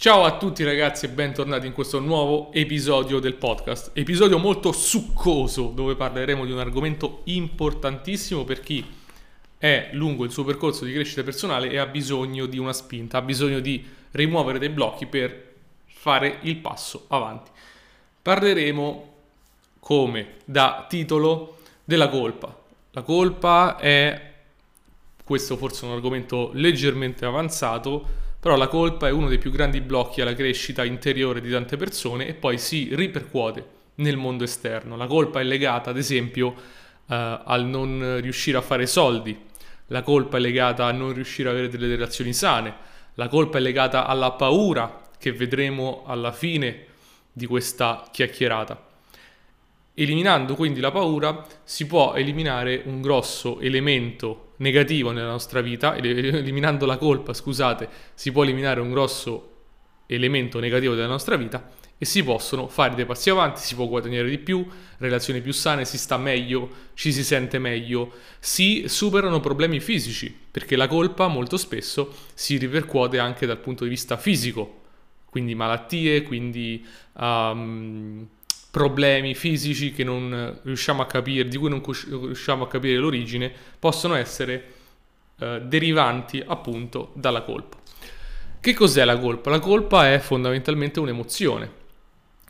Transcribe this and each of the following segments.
Ciao a tutti ragazzi e bentornati in questo nuovo episodio del podcast. Episodio molto succoso dove parleremo di un argomento importantissimo per chi è lungo il suo percorso di crescita personale e ha bisogno di una spinta, ha bisogno di rimuovere dei blocchi per fare il passo avanti. Parleremo come da titolo della colpa. La colpa è, questo forse un argomento leggermente avanzato, però la colpa è uno dei più grandi blocchi alla crescita interiore di tante persone e poi si ripercuote nel mondo esterno. La colpa è legata, ad esempio, eh, al non riuscire a fare soldi, la colpa è legata a non riuscire ad avere delle relazioni sane, la colpa è legata alla paura che vedremo alla fine di questa chiacchierata. Eliminando quindi la paura si può eliminare un grosso elemento negativo nella nostra vita, eliminando la colpa, scusate, si può eliminare un grosso elemento negativo della nostra vita e si possono fare dei passi avanti, si può guadagnare di più, relazioni più sane, si sta meglio, ci si sente meglio, si superano problemi fisici, perché la colpa molto spesso si ripercuote anche dal punto di vista fisico, quindi malattie, quindi um, problemi fisici che non riusciamo a capire, di cui non riusciamo a capire l'origine, possono essere eh, derivanti appunto dalla colpa. Che cos'è la colpa? La colpa è fondamentalmente un'emozione.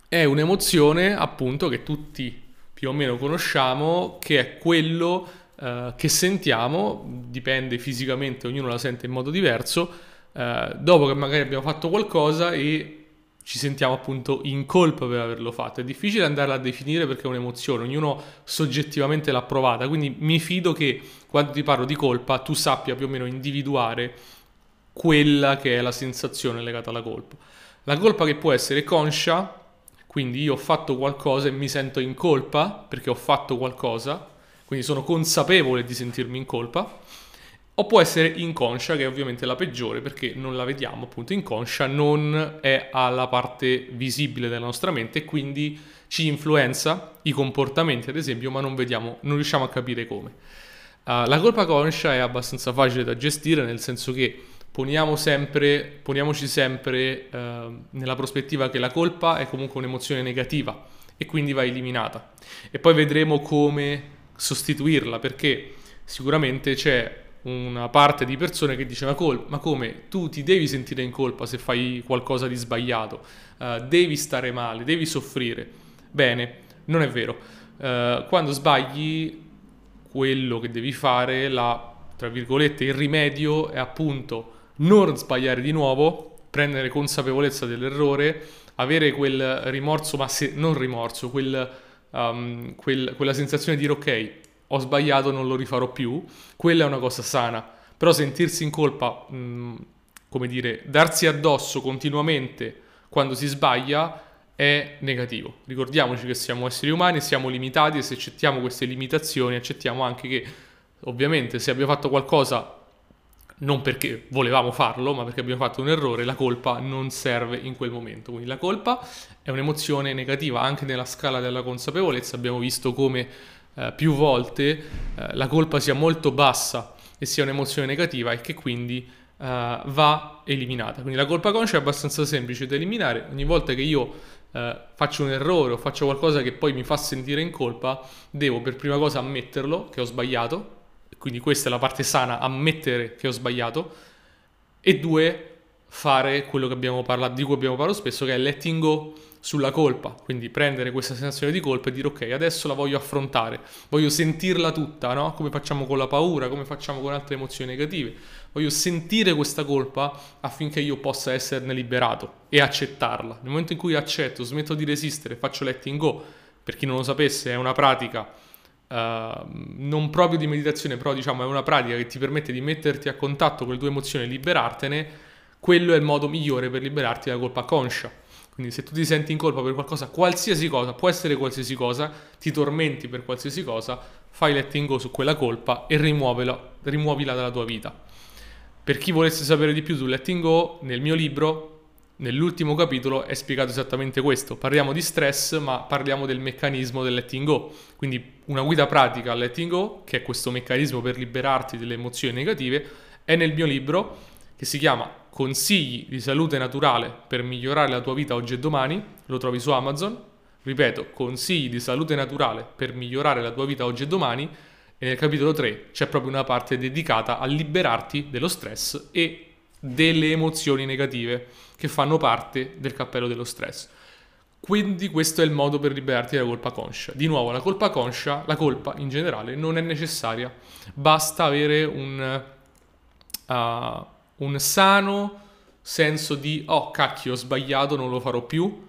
È un'emozione appunto che tutti più o meno conosciamo, che è quello eh, che sentiamo, dipende fisicamente, ognuno la sente in modo diverso, eh, dopo che magari abbiamo fatto qualcosa e ci sentiamo appunto in colpa per averlo fatto. È difficile andarla a definire perché è un'emozione, ognuno soggettivamente l'ha provata, quindi mi fido che quando ti parlo di colpa tu sappia più o meno individuare quella che è la sensazione legata alla colpa. La colpa che può essere conscia, quindi io ho fatto qualcosa e mi sento in colpa perché ho fatto qualcosa, quindi sono consapevole di sentirmi in colpa o può essere inconscia, che è ovviamente la peggiore perché non la vediamo, appunto inconscia, non è alla parte visibile della nostra mente e quindi ci influenza i comportamenti, ad esempio, ma non vediamo, non riusciamo a capire come. Uh, la colpa conscia è abbastanza facile da gestire, nel senso che poniamo sempre, poniamoci sempre uh, nella prospettiva che la colpa è comunque un'emozione negativa e quindi va eliminata. E poi vedremo come sostituirla, perché sicuramente c'è una parte di persone che dice ma, col- ma, come tu ti devi sentire in colpa se fai qualcosa di sbagliato, uh, devi stare male, devi soffrire. Bene, non è vero. Uh, quando sbagli, quello che devi fare, la, tra virgolette, il rimedio è appunto non sbagliare di nuovo, prendere consapevolezza dell'errore, avere quel rimorso, ma se, non rimorso, quel, um, quel, quella sensazione di dire ok, ho sbagliato, non lo rifarò più, quella è una cosa sana, però sentirsi in colpa, mh, mm, come dire, darsi addosso continuamente quando si sbaglia è negativo. Ricordiamoci che siamo esseri umani, siamo limitati e se accettiamo queste limitazioni accettiamo anche che ovviamente se abbiamo fatto qualcosa non perché volevamo farlo, ma perché abbiamo fatto un errore, la colpa non serve in quel momento. Quindi la colpa è un'emozione negativa anche nella scala della consapevolezza. Abbiamo visto come eh, più volte eh, la colpa sia molto bassa e sia un'emozione negativa e che quindi eh, va eliminata. Quindi la colpa conscia è abbastanza semplice da eliminare. Ogni volta che io Uh, faccio un errore o faccio qualcosa che poi mi fa sentire in colpa, devo per prima cosa ammetterlo che ho sbagliato, quindi questa è la parte sana, ammettere che ho sbagliato, e due, fare quello abbiamo parlato, di cui abbiamo parlato spesso, che è letting go sulla colpa, quindi prendere questa sensazione di colpa e dire ok, adesso la voglio affrontare, voglio sentirla tutta, no? Come facciamo con la paura, come facciamo con altre emozioni negative. Voglio sentire questa colpa affinché io possa esserne liberato e accettarla. Nel momento in cui accetto, smetto di resistere, faccio letting go, per chi non lo sapesse è una pratica uh, non proprio di meditazione, però diciamo è una pratica che ti permette di metterti a contatto con le tue emozioni e liberartene, quello è il modo migliore per liberarti dalla colpa conscia quindi se tu ti senti in colpa per qualcosa, qualsiasi cosa, può essere qualsiasi cosa, ti tormenti per qualsiasi cosa, fai letting go su quella colpa e rimuovila, rimuovila dalla tua vita. Per chi volesse sapere di più su letting go, nel mio libro, nell'ultimo capitolo, è spiegato esattamente questo. Parliamo di stress, ma parliamo del meccanismo del letting go. Quindi una guida pratica al letting go, che è questo meccanismo per liberarti delle emozioni negative, è nel mio libro che si chiama Consigli di salute naturale per migliorare la tua vita oggi e domani, lo trovi su Amazon. Ripeto, consigli di salute naturale per migliorare la tua vita oggi e domani. E nel capitolo 3 c'è proprio una parte dedicata a liberarti dello stress e delle emozioni negative che fanno parte del cappello dello stress. Quindi questo è il modo per liberarti dalla colpa conscia. Di nuovo, la colpa conscia, la colpa in generale non è necessaria, basta avere un, uh, un sano senso di oh cacchio ho sbagliato, non lo farò più,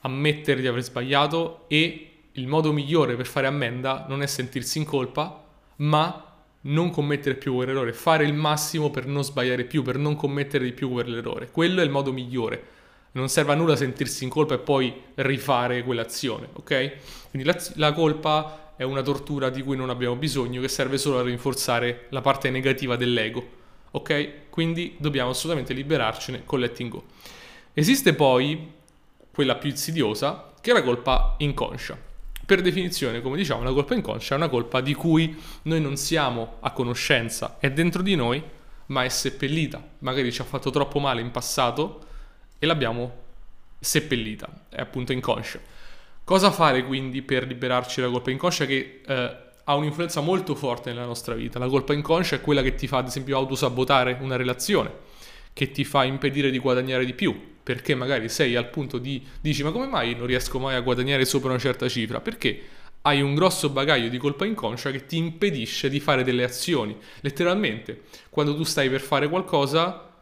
ammettere di aver sbagliato e il modo migliore per fare ammenda non è sentirsi in colpa, ma non commettere più quell'errore, fare il massimo per non sbagliare più, per non commettere di più quell'errore. Quello è il modo migliore. Non serve a nulla sentirsi in colpa e poi rifare quell'azione, ok? Quindi la, la colpa è una tortura di cui non abbiamo bisogno, che serve solo a rinforzare la parte negativa dell'ego, ok? Quindi dobbiamo assolutamente liberarcene con letting go. Esiste poi quella più insidiosa, che è la colpa inconscia. Per definizione, come diciamo, la colpa inconscia è una colpa di cui noi non siamo a conoscenza, è dentro di noi, ma è seppellita. Magari ci ha fatto troppo male in passato e l'abbiamo seppellita, è appunto inconscia. Cosa fare quindi per liberarci dalla colpa inconscia che eh, ha un'influenza molto forte nella nostra vita? La colpa inconscia è quella che ti fa ad esempio autosabotare una relazione, che ti fa impedire di guadagnare di più, perché magari sei al punto di dici ma come mai non riesco mai a guadagnare sopra una certa cifra? Perché hai un grosso bagaglio di colpa inconscia che ti impedisce di fare delle azioni. Letteralmente, quando tu stai per fare qualcosa,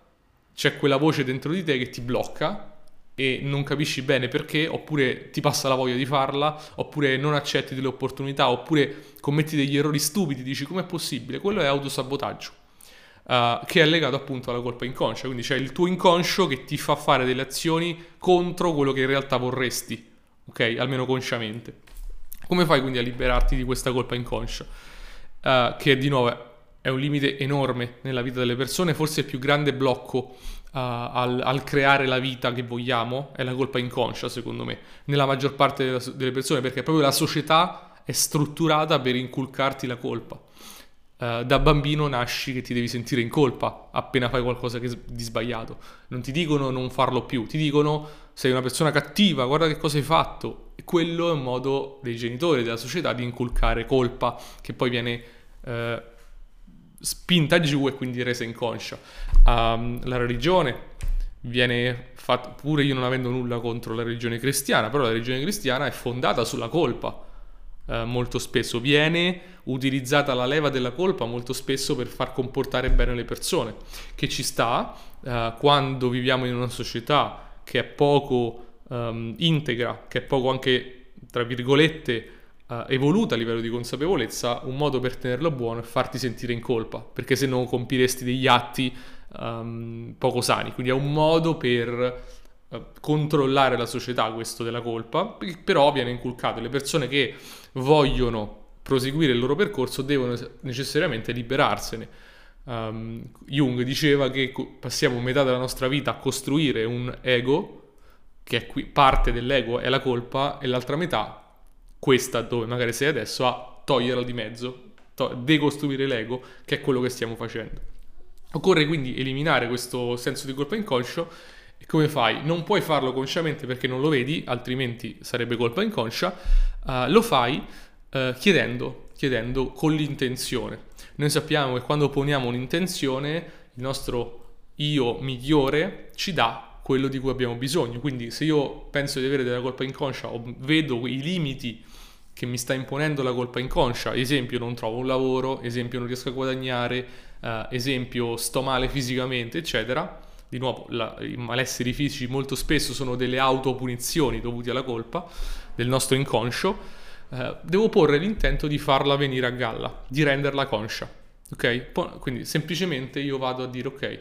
c'è quella voce dentro di te che ti blocca e non capisci bene perché, oppure ti passa la voglia di farla, oppure non accetti delle opportunità, oppure commetti degli errori stupidi, dici com'è possibile? Quello è autosabotaggio uh, che è legato appunto alla colpa inconscia, quindi c'è il tuo inconscio che ti fa fare delle azioni contro quello che in realtà vorresti, ok? Almeno consciamente. Come fai quindi a liberarti di questa colpa inconscia? Uh, che di nuovo è un limite enorme nella vita delle persone, forse il più grande blocco al, al, creare la vita che vogliamo è la colpa inconscia, secondo me, nella maggior parte della, delle persone, perché proprio la società è strutturata per inculcarti la colpa. Uh, da bambino nasci che ti devi sentire in colpa appena fai qualcosa che, di sbagliato. Non ti dicono non farlo più, ti dicono sei una persona cattiva, guarda che cosa hai fatto. E quello è un modo dei genitori, della società di inculcare colpa che poi viene uh, spinta giù e quindi resa inconscia. Um, la religione viene fatta, pure io non avendo nulla contro la religione cristiana, però la religione cristiana è fondata sulla colpa eh, molto spesso, viene utilizzata la leva della colpa molto spesso per far comportare bene le persone, che ci sta eh, quando viviamo in una società che è poco um, integra, che è poco anche, tra virgolette, uh, evoluta a livello di consapevolezza, un modo per tenerlo buono è farti sentire in colpa, perché se no compiresti degli atti um, poco sani. Quindi è un modo per uh, controllare la società questo della colpa, però viene inculcato. Le persone che vogliono proseguire il loro percorso devono necessariamente liberarsene. Um, Jung diceva che passiamo metà della nostra vita a costruire un ego, che è qui, parte dell'ego è la colpa, e l'altra metà, questa dove magari sei adesso, a toglierla di mezzo, to- decostruire l'ego, che è quello che stiamo facendo. Occorre quindi eliminare questo senso di colpa inconscio e come fai? Non puoi farlo consciamente perché non lo vedi, altrimenti sarebbe colpa inconscia. Uh, lo fai uh, chiedendo, chiedendo con l'intenzione. Noi sappiamo che quando poniamo un'intenzione, il nostro io migliore ci dà quello di cui abbiamo bisogno. Quindi se io penso di avere della colpa inconscia o vedo i limiti che mi sta imponendo la colpa inconscia, esempio non trovo un lavoro, esempio non riesco a guadagnare, uh, esempio sto male fisicamente, eccetera, di nuovo la, i malesseri fisici molto spesso sono delle autopunizioni dovute alla colpa del nostro inconscio, eh, devo porre l'intento di farla venire a galla, di renderla conscia. Ok? Quindi semplicemente io vado a dire ok,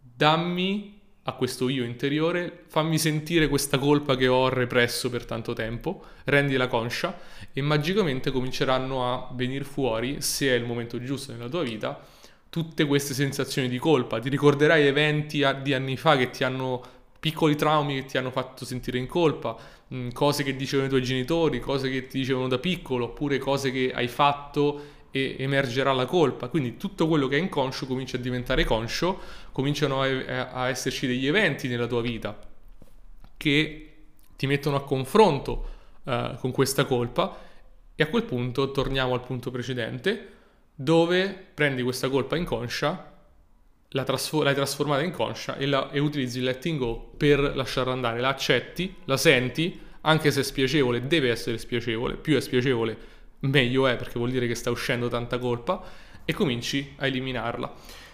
dammi a questo io interiore, fammi sentire questa colpa che ho represso per tanto tempo, rendila conscia e magicamente cominceranno a venire fuori, se è il momento giusto nella tua vita, tutte queste sensazioni di colpa. Ti ricorderai eventi di anni fa che ti hanno piccoli traumi che ti hanno fatto sentire in colpa, mh, cose che dicevano i tuoi genitori, cose che ti dicevano da piccolo, oppure cose che hai fatto e emergerà la colpa. Quindi tutto quello che è inconscio comincia a diventare conscio, cominciano a, a esserci degli eventi nella tua vita che ti mettono a confronto uh, con questa colpa e a quel punto torniamo al punto precedente dove prendi questa colpa inconscia, la trasfo- l'hai trasformata in conscia e, la, e utilizzi il letting go per lasciarla andare, la accetti, la senti, anche se è spiacevole, deve essere spiacevole, più è spiacevole meglio è perché vuol dire che sta uscendo tanta colpa e cominci a eliminarla.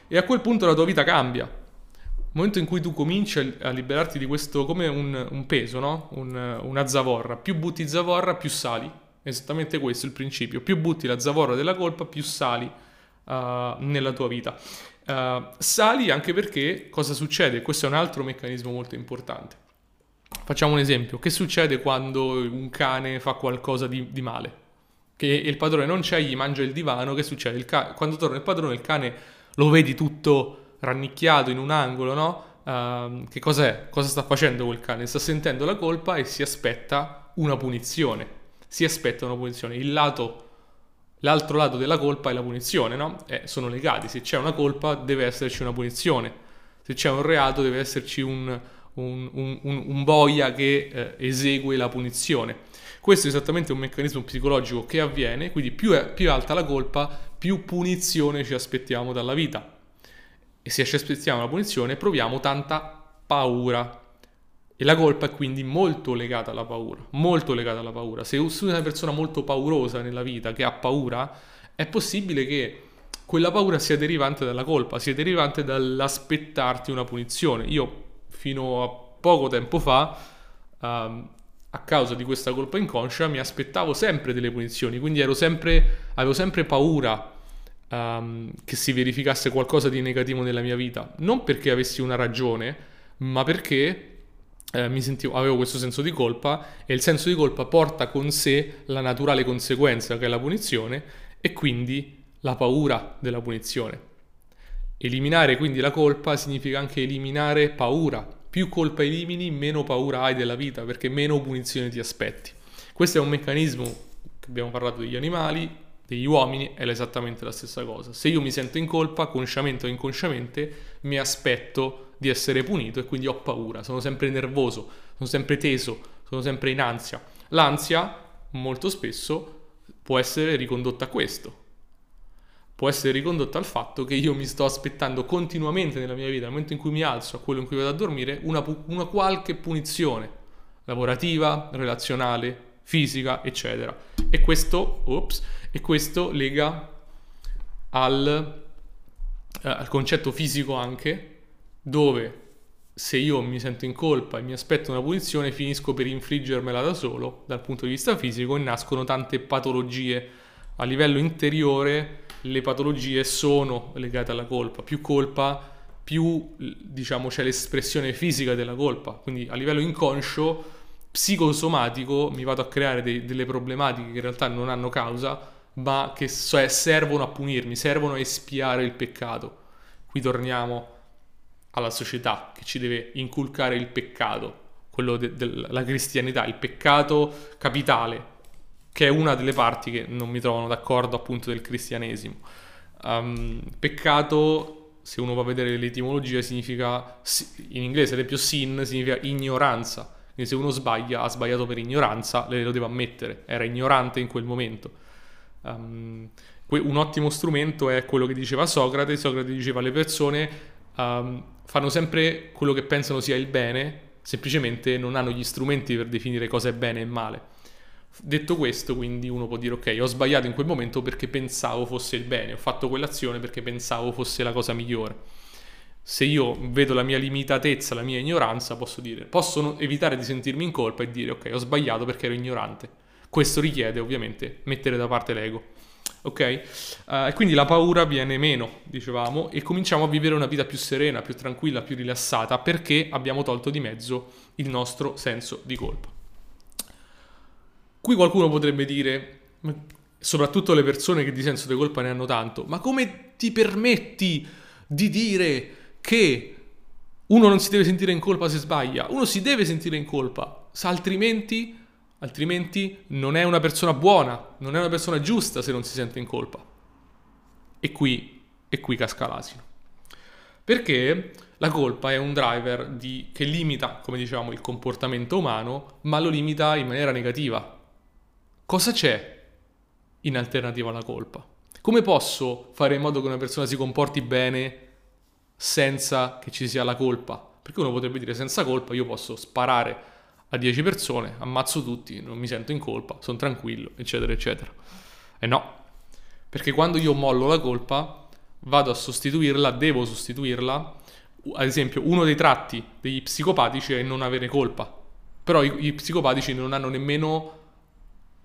E a quel punto la tua vita cambia. Nel momento in cui tu cominci a liberarti di questo come un, un peso, no? un, una zavorra, più butti zavorra, più sali. Esattamente questo il principio. Più butti la zavorra della colpa, più sali uh, nella tua vita. Uh, sali anche perché cosa succede? Questo è un altro meccanismo molto importante. Facciamo un esempio. Che succede quando un cane fa qualcosa di, di male? Che il padrone non c'è, gli mangia il divano. Che succede? Ca- quando torna il padrone, il cane lo vedi tutto rannicchiato in un angolo, no? Uh, che cos'è? Cosa sta facendo quel cane? Sta sentendo la colpa e si aspetta una punizione si aspetta una punizione. Il lato, l'altro lato della colpa è la punizione, no? Eh, sono legati. Se c'è una colpa deve esserci una punizione. Se c'è un reato deve esserci un, un, un, un boia che eh, esegue la punizione. Questo è esattamente un meccanismo psicologico che avviene, quindi più è, più alta la colpa, più punizione ci aspettiamo dalla vita. E se ci aspettiamo la punizione, proviamo tanta paura. E la colpa è quindi molto legata alla paura, molto legata alla paura. Se sei una persona molto paurosa nella vita, che ha paura, è possibile che quella paura sia derivante dalla colpa, sia derivante dall'aspettarti una punizione. Io fino a poco tempo fa, um, a causa di questa colpa inconscia, mi aspettavo sempre delle punizioni, quindi sempre, avevo sempre paura um, che si verificasse qualcosa di negativo nella mia vita. Non perché avessi una ragione, ma perché eh, sentivo, avevo questo senso di colpa e il senso di colpa porta con sé la naturale conseguenza che è la punizione e quindi la paura della punizione. Eliminare quindi la colpa significa anche eliminare paura. Più colpa elimini, meno paura hai della vita perché meno punizione ti aspetti. Questo è un meccanismo che abbiamo parlato degli animali, degli uomini è esattamente la stessa cosa. Se io mi sento in colpa, consciamente o inconsciamente, mi aspetto di essere punito e quindi ho paura, sono sempre nervoso, sono sempre teso, sono sempre in ansia. L'ansia molto spesso può essere ricondotta a questo. Può essere ricondotta al fatto che io mi sto aspettando continuamente nella mia vita, nel momento in cui mi alzo, a quello in cui vado a dormire, una, una qualche punizione lavorativa, relazionale, fisica, eccetera. E questo, ops, e questo lega al, eh, al concetto fisico anche dove se io mi sento in colpa e mi aspetto una punizione, finisco per infliggermela da solo dal punto di vista fisico e nascono tante patologie. A livello interiore le patologie sono legate alla colpa. Più colpa, più diciamo c'è l'espressione fisica della colpa. Quindi a livello inconscio, psicosomatico, mi vado a creare dei, delle problematiche che in realtà non hanno causa, ma che servono a punirmi, servono a espiare il peccato. Qui torniamo alla società che ci deve inculcare il peccato, quello della cristianità, il peccato capitale, che è una delle parti che non mi trovano d'accordo appunto del cristianesimo. Um, peccato, se uno va a vedere l'etimologia, significa, in inglese ad esempio sin, significa ignoranza. Quindi se uno sbaglia, ha sbagliato per ignoranza, le lo deve ammettere, era ignorante in quel momento. Um, un ottimo strumento è quello che diceva Socrate. Socrate diceva alle persone um, fanno sempre quello che pensano sia il bene, semplicemente non hanno gli strumenti per definire cosa è bene e male. Detto questo, quindi uno può dire ok, ho sbagliato in quel momento perché pensavo fosse il bene, ho fatto quell'azione perché pensavo fosse la cosa migliore. Se io vedo la mia limitatezza, la mia ignoranza, posso dire, posso evitare di sentirmi in colpa e dire ok, ho sbagliato perché ero ignorante. Questo richiede ovviamente mettere da parte l'ego ok? Uh, e quindi la paura viene meno, dicevamo, e cominciamo a vivere una vita più serena, più tranquilla, più rilassata, perché abbiamo tolto di mezzo il nostro senso di colpa. Qui qualcuno potrebbe dire, soprattutto le persone che di senso di colpa ne hanno tanto, ma come ti permetti di dire che uno non si deve sentire in colpa se sbaglia? Uno si deve sentire in colpa, altrimenti altrimenti non è una persona buona, non è una persona giusta se non si sente in colpa. E qui, e qui casca l'asino. Perché la colpa è un driver di, che limita, come diciamo, il comportamento umano, ma lo limita in maniera negativa. Cosa c'è in alternativa alla colpa? Come posso fare in modo che una persona si comporti bene senza che ci sia la colpa? Perché uno potrebbe dire senza colpa io posso sparare a 10 persone, ammazzo tutti, non mi sento in colpa, sono tranquillo, eccetera, eccetera. E no, perché quando io mollo la colpa vado a sostituirla, devo sostituirla. Ad esempio, uno dei tratti degli psicopatici è non avere colpa. Però i, i psicopatici non hanno nemmeno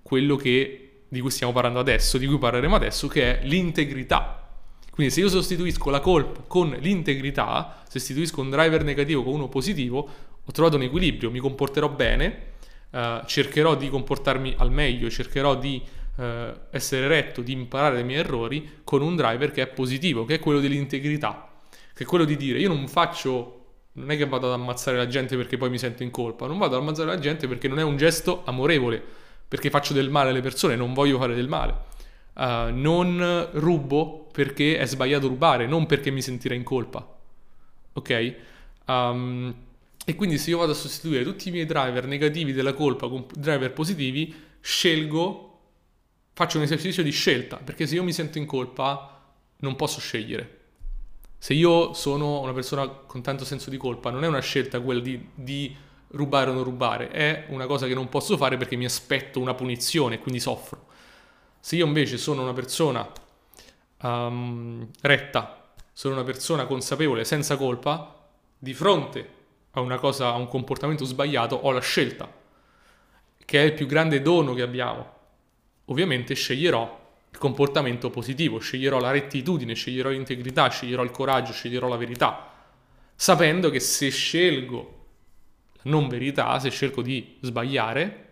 quello che, di cui stiamo parlando adesso, di cui parleremo adesso, che è l'integrità. Quindi se io sostituisco la colpa con l'integrità, sostituisco un driver negativo con uno positivo, ho trovato un equilibrio, mi comporterò bene, eh, cercherò di comportarmi al meglio, cercherò di eh, essere retto, di imparare dai miei errori con un driver che è positivo, che è quello dell'integrità, che è quello di dire io non faccio, non è che vado ad ammazzare la gente perché poi mi sento in colpa, non vado ad ammazzare la gente perché non è un gesto amorevole, perché faccio del male alle persone, non voglio fare del male. Uh, non rubo perché è sbagliato rubare, non perché mi sentirei in colpa. Ok? Um, e quindi se io vado a sostituire tutti i miei driver negativi della colpa con driver positivi, scelgo, faccio un esercizio di scelta, perché se io mi sento in colpa non posso scegliere. Se io sono una persona con tanto senso di colpa, non è una scelta quella di, di rubare o non rubare, è una cosa che non posso fare perché mi aspetto una punizione, quindi soffro. Se io invece sono una persona um, retta, sono una persona consapevole, senza colpa, di fronte a una cosa, a un comportamento sbagliato, ho la scelta, che è il più grande dono che abbiamo. Ovviamente sceglierò il comportamento positivo, sceglierò la rettitudine, sceglierò l'integrità, sceglierò il coraggio, sceglierò la verità, sapendo che se scelgo non verità, se scelgo di sbagliare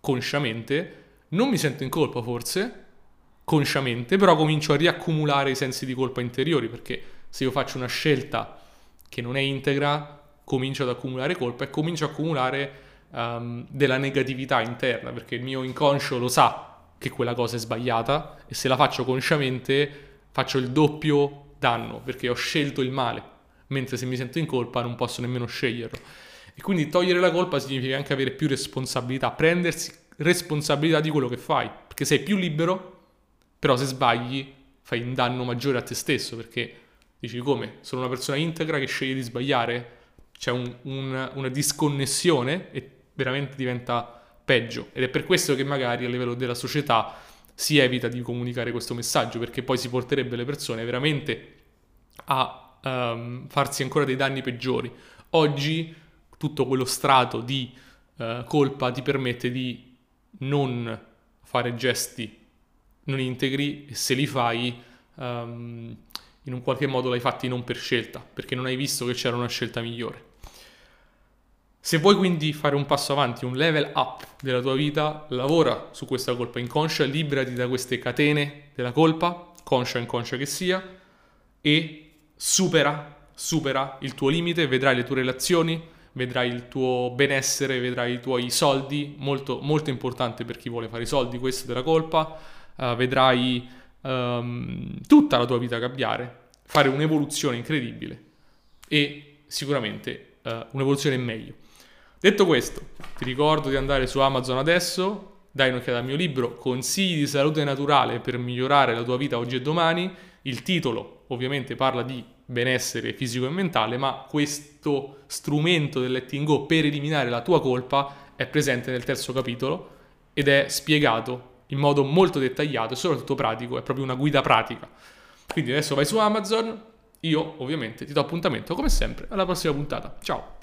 consciamente, non mi sento in colpa forse, consciamente, però comincio a riaccumulare i sensi di colpa interiori, perché se io faccio una scelta che non è integra, comincio ad accumulare colpa e comincio a accumulare um, della negatività interna, perché il mio inconscio lo sa che quella cosa è sbagliata e se la faccio consciamente faccio il doppio danno, perché ho scelto il male, mentre se mi sento in colpa non posso nemmeno sceglierlo. E quindi togliere la colpa significa anche avere più responsabilità, prendersi responsabilità di quello che fai, perché sei più libero, però se sbagli fai un danno maggiore a te stesso, perché dici come? Sono una persona integra che sceglie di sbagliare? C'è un, un, una disconnessione e veramente diventa peggio. Ed è per questo che magari a livello della società si evita di comunicare questo messaggio, perché poi si porterebbe le persone veramente a um, farsi ancora dei danni peggiori. Oggi tutto quello strato di uh, colpa ti permette di non fare gesti non integri e se li fai um, in un qualche modo l'hai fatti non per scelta, perché non hai visto che c'era una scelta migliore. Se vuoi quindi fare un passo avanti, un level up della tua vita, lavora su questa colpa inconscia, liberati da queste catene della colpa, conscia o inconscia che sia, e supera, supera il tuo limite, vedrai le tue relazioni, vedrai il tuo benessere, vedrai i tuoi soldi, molto, molto importante per chi vuole fare i soldi, questo della colpa, uh, vedrai um, tutta la tua vita cambiare, fare un'evoluzione incredibile e sicuramente uh, un'evoluzione in meglio. Detto questo, ti ricordo di andare su Amazon adesso, dai un'occhiata al mio libro Consigli di salute naturale per migliorare la tua vita oggi e domani. Il titolo ovviamente parla di benessere fisico e mentale, ma questo strumento del letting go per eliminare la tua colpa è presente nel terzo capitolo ed è spiegato in modo molto dettagliato e soprattutto pratico, è proprio una guida pratica. Quindi adesso vai su Amazon, io ovviamente ti do appuntamento come sempre alla prossima puntata. Ciao!